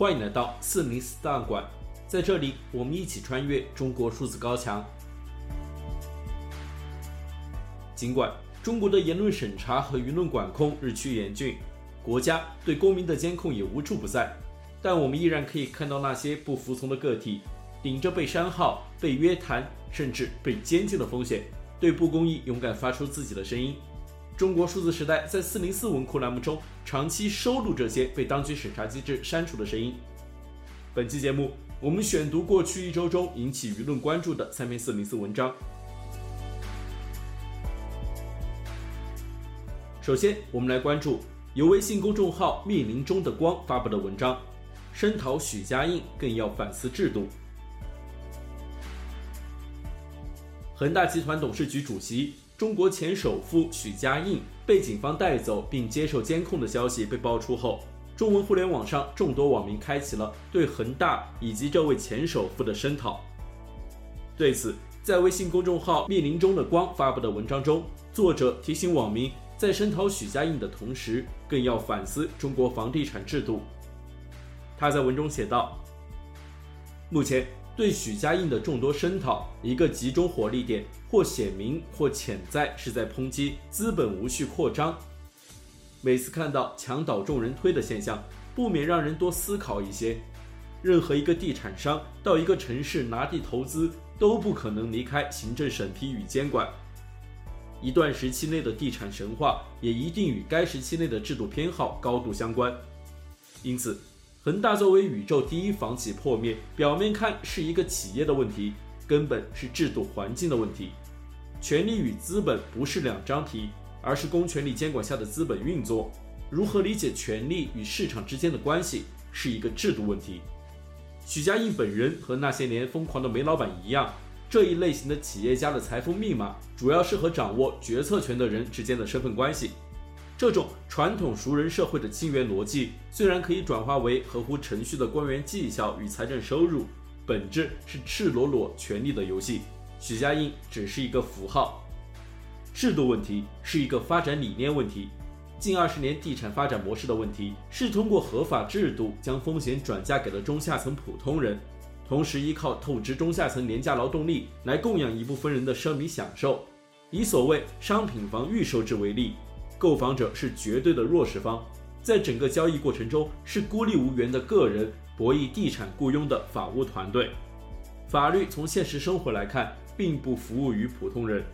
欢迎来到四零四档案馆，在这里，我们一起穿越中国数字高墙。尽管中国的言论审查和舆论管控日趋严峻，国家对公民的监控也无处不在，但我们依然可以看到那些不服从的个体，顶着被删号、被约谈，甚至被监禁的风险，对不公义勇敢发出自己的声音。中国数字时代在四零四文库栏目中长期收录这些被当局审查机制删除的声音。本期节目，我们选读过去一周中引起舆论关注的三篇四零四文章。首先，我们来关注由微信公众号“密林中的光”发布的文章：“声讨许家印，更要反思制度。”恒大集团董事局主席。中国前首富许家印被警方带走并接受监控的消息被爆出后，中文互联网上众多网民开启了对恒大以及这位前首富的声讨。对此，在微信公众号“密林中的光”发布的文章中，作者提醒网民在声讨许家印的同时，更要反思中国房地产制度。他在文中写道：“目前。”对许家印的众多声讨，一个集中火力点，或显明或潜在，是在抨击资本无序扩张。每次看到墙倒众人推的现象，不免让人多思考一些。任何一个地产商到一个城市拿地投资，都不可能离开行政审批与监管。一段时期内的地产神话，也一定与该时期内的制度偏好高度相关。因此。恒大作为宇宙第一房企破灭，表面看是一个企业的问题，根本是制度环境的问题。权力与资本不是两张题，而是公权力监管下的资本运作。如何理解权力与市场之间的关系，是一个制度问题。许家印本人和那些年疯狂的煤老板一样，这一类型的企业家的财富密码，主要是和掌握决策权的人之间的身份关系。这种传统熟人社会的清源逻辑，虽然可以转化为合乎程序的官员绩效与财政收入，本质是赤裸裸权力的游戏。许家印只是一个符号。制度问题是一个发展理念问题。近二十年地产发展模式的问题是通过合法制度将风险转嫁给了中下层普通人，同时依靠透支中下层廉价劳动力来供养一部分人的奢靡享受。以所谓商品房预售制为例。购房者是绝对的弱势方，在整个交易过程中是孤立无援的个人博弈地产雇佣的法务团队。法律从现实生活来看，并不服务于普通人。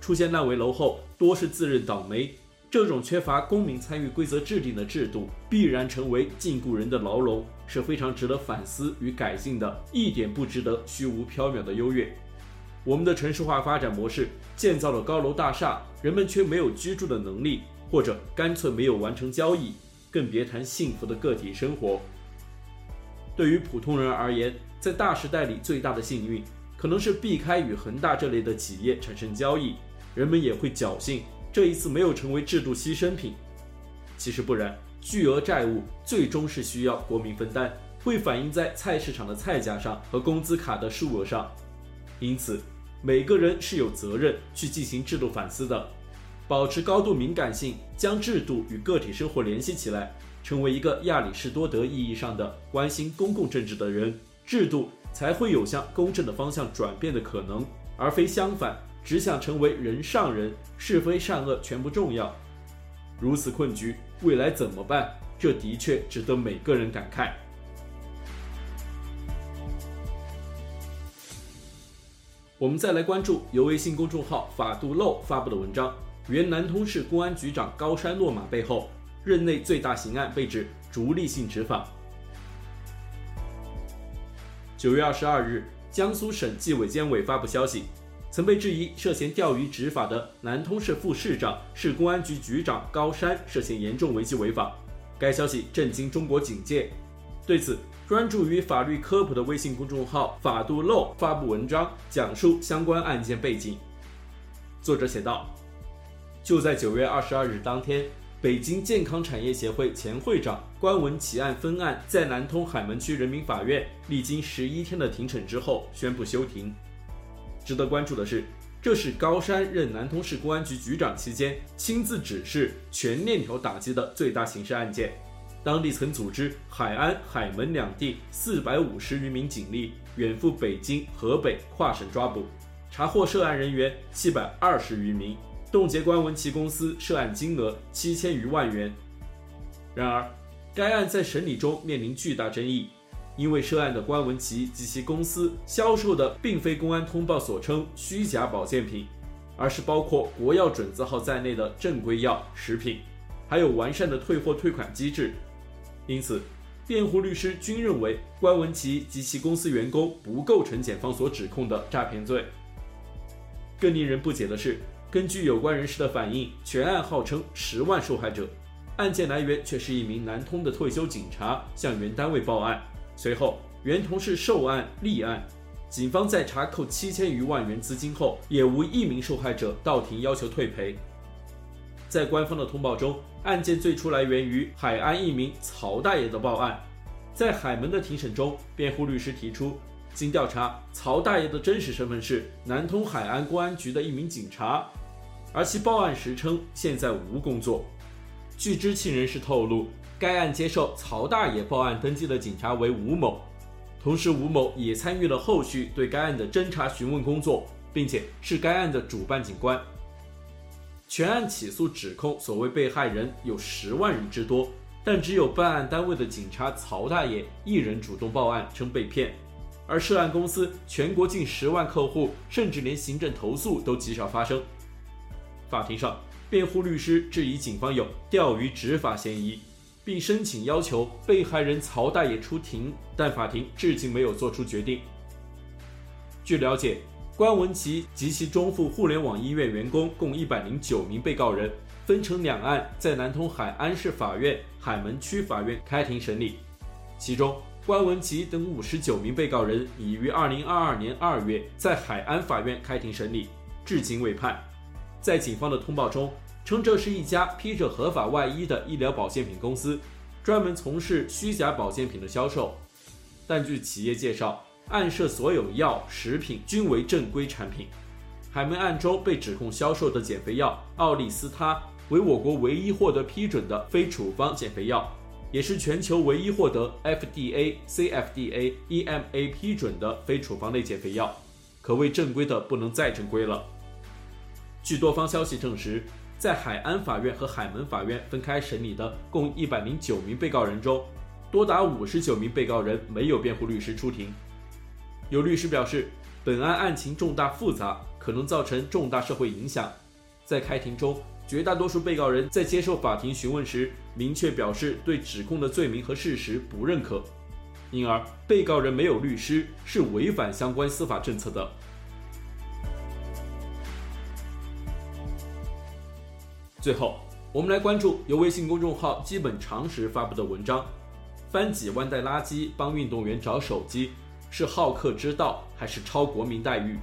出现烂尾楼后，多是自认倒霉。这种缺乏公民参与规则制定的制度，必然成为禁锢人的牢笼，是非常值得反思与改进的，一点不值得虚无缥缈的优越。我们的城市化发展模式建造了高楼大厦，人们却没有居住的能力，或者干脆没有完成交易，更别谈幸福的个体生活。对于普通人而言，在大时代里最大的幸运，可能是避开与恒大这类的企业产生交易，人们也会侥幸这一次没有成为制度牺牲品。其实不然，巨额债务最终是需要国民分担，会反映在菜市场的菜价上和工资卡的数额上，因此。每个人是有责任去进行制度反思的，保持高度敏感性，将制度与个体生活联系起来，成为一个亚里士多德意义上的关心公共政治的人，制度才会有向公正的方向转变的可能，而非相反，只想成为人上人，是非善恶全不重要。如此困局，未来怎么办？这的确值得每个人感慨。我们再来关注由微信公众号“法度漏”发布的文章：原南通市公安局长高山落马背后，任内最大刑案被指逐利性执法。九月二十二日，江苏省纪委监委发布消息，曾被质疑涉嫌钓鱼执法的南通市副市长、市公安局局长高山涉嫌严重违纪违法。该消息震惊中国警界。对此，专注于法律科普的微信公众号“法度漏”发布文章，讲述相关案件背景。作者写道：“就在九月二十二日当天，北京健康产业协会前会长关文奇案分案在南通海门区人民法院历经十一天的庭审之后宣布休庭。值得关注的是，这是高山任南通市公安局局长期间亲自指示全链条打击的最大刑事案件。当地曾组织海安、海门两地四百五十余名警力远赴北京、河北跨省抓捕，查获涉案人员七百二十余名，冻结关文奇公司涉案金额七千余万元。然而，该案在审理中面临巨大争议，因为涉案的关文奇及其公司销售的并非公安通报所称虚假保健品，而是包括国药准字号在内的正规药食品，还有完善的退货退款机制。因此，辩护律师均认为关文奇及其公司员工不构成检方所指控的诈骗罪。更令人不解的是，根据有关人士的反映，全案号称十万受害者，案件来源却是一名南通的退休警察向原单位报案。随后，原同事受案立案，警方在查扣七千余万元资金后，也无一名受害者到庭要求退赔。在官方的通报中，案件最初来源于海安一名曹大爷的报案。在海门的庭审中，辩护律师提出，经调查，曹大爷的真实身份是南通海安公安局的一名警察，而其报案时称现在无工作。据知情人士透露，该案接受曹大爷报案登记的警察为吴某，同时吴某也参与了后续对该案的侦查询问工作，并且是该案的主办警官。全案起诉指控所谓被害人有十万人之多，但只有办案单位的警察曹大爷一人主动报案称被骗，而涉案公司全国近十万客户，甚至连行政投诉都极少发生。法庭上。辩护律师质疑警方有钓鱼执法嫌疑，并申请要求被害人曹大爷出庭，但法庭至今没有做出决定。据了解，关文奇及其中附互联网医院员工共一百零九名被告人，分成两案在南通海安市法院、海门区法院开庭审理。其中，关文奇等五十九名被告人已于二零二二年二月在海安法院开庭审理，至今未判。在警方的通报中，称这是一家披着合法外衣的医疗保健品公司，专门从事虚假保健品的销售。但据企业介绍，案涉所有药食品均为正规产品。海门案中被指控销售的减肥药奥利司他，为我国唯一获得批准的非处方减肥药，也是全球唯一获得 FDA、CFDA、EMA 批准的非处方类减肥药，可谓正规的不能再正规了。据多方消息证实，在海安法院和海门法院分开审理的共一百零九名被告人中，多达五十九名被告人没有辩护律师出庭。有律师表示，本案案情重大复杂，可能造成重大社会影响。在开庭中，绝大多数被告人在接受法庭询问时，明确表示对指控的罪名和事实不认可，因而被告人没有律师是违反相关司法政策的。最后，我们来关注由微信公众号“基本常识”发布的文章：翻几万袋垃圾帮运动员找手机，是好客之道还是超国民待遇？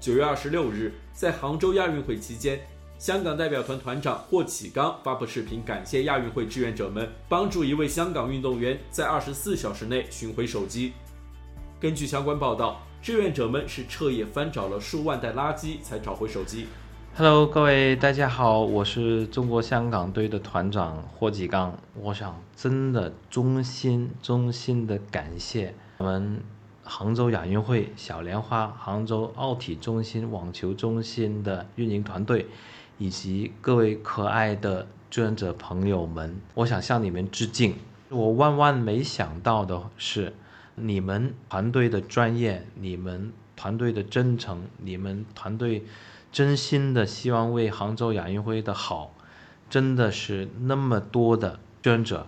九月二十六日，在杭州亚运会期间，香港代表团团长霍启刚发布视频，感谢亚运会志愿者们帮助一位香港运动员在二十四小时内寻回手机。根据相关报道，志愿者们是彻夜翻找了数万袋垃圾才找回手机。Hello，各位大家好，我是中国香港队的团长霍启刚。我想真的衷心衷心的感谢我们杭州亚运会小莲花杭州奥体中心网球中心的运营团队，以及各位可爱的志愿者朋友们，我想向你们致敬。我万万没想到的是，你们团队的专业，你们团队的真诚，你们团队。真心的希望为杭州亚运会的好，真的是那么多的志愿者，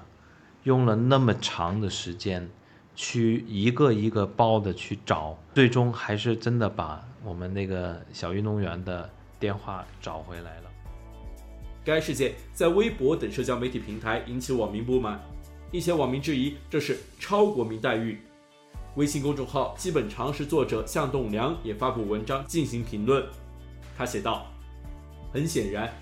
用了那么长的时间，去一个一个包的去找，最终还是真的把我们那个小运动员的电话找回来了。该事件在微博等社交媒体平台引起网民不满，一些网民质疑这是超国民待遇。微信公众号基本常识作者向栋梁也发布文章进行评论。他写道：“很显然，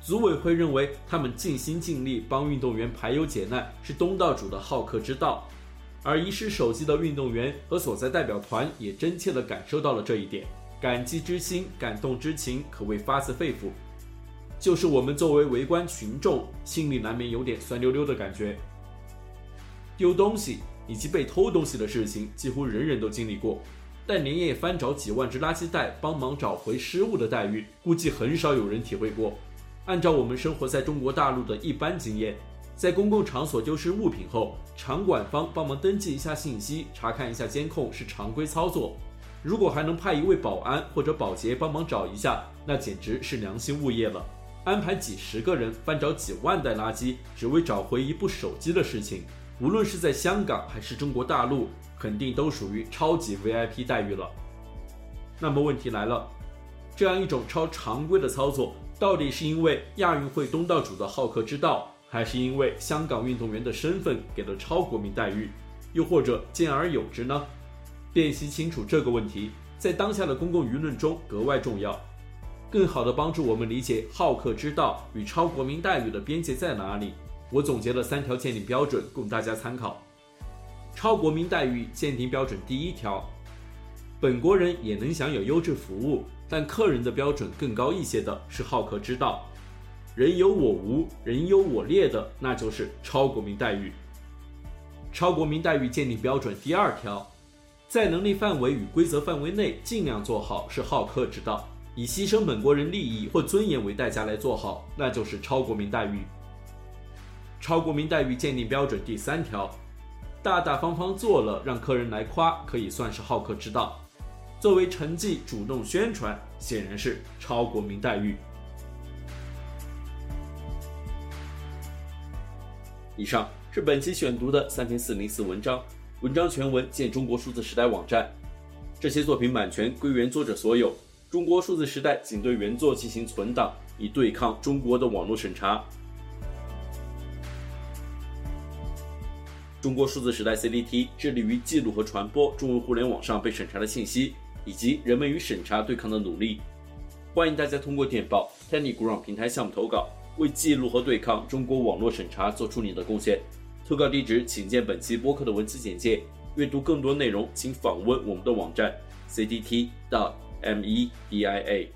组委会认为他们尽心尽力帮运动员排忧解难是东道主的好客之道，而遗失手机的运动员和所在代表团也真切地感受到了这一点，感激之心、感动之情可谓发自肺腑。就是我们作为围观群众，心里难免有点酸溜溜的感觉。丢东西以及被偷东西的事情，几乎人人都经历过，但连夜翻找几万只垃圾袋帮忙找回失物的待遇，估计很少有人体会过。按照我们生活在中国大陆的一般经验，在公共场所丢失物品后，场馆方帮忙登记一下信息，查看一下监控是常规操作。如果还能派一位保安或者保洁帮忙找一下，那简直是良心物业了。安排几十个人翻找几万袋垃圾，只为找回一部手机的事情，无论是在香港还是中国大陆，肯定都属于超级 VIP 待遇了。那么问题来了，这样一种超常规的操作，到底是因为亚运会东道主的好客之道，还是因为香港运动员的身份给了超国民待遇，又或者兼而有之呢？辨析清楚这个问题，在当下的公共舆论中格外重要。更好地帮助我们理解好客之道与超国民待遇的边界在哪里，我总结了三条鉴定标准供大家参考。超国民待遇鉴定标准第一条：本国人也能享有优质服务，但客人的标准更高一些的是好客之道。人有我无，人优我劣的，那就是超国民待遇。超国民待遇鉴定标准第二条：在能力范围与规则范围内尽量做好是好客之道。以牺牲本国人利益或尊严为代价来做好，那就是超国民待遇。超国民待遇鉴定标准第三条：大大方方做了，让客人来夸，可以算是好客之道。作为成绩主动宣传，显然是超国民待遇。以上是本期选读的三篇四零四文章，文章全文见中国数字时代网站。这些作品版权归原作者所有。中国数字时代仅对原作进行存档，以对抗中国的网络审查。中国数字时代 CDT 致力于记录和传播中文互联网上被审查的信息，以及人们与审查对抗的努力。欢迎大家通过电报 TinyGround 平台项目投稿，为记录和对抗中国网络审查做出你的贡献。投稿地址请见本期播客的文字简介。阅读更多内容，请访问我们的网站 cdt. media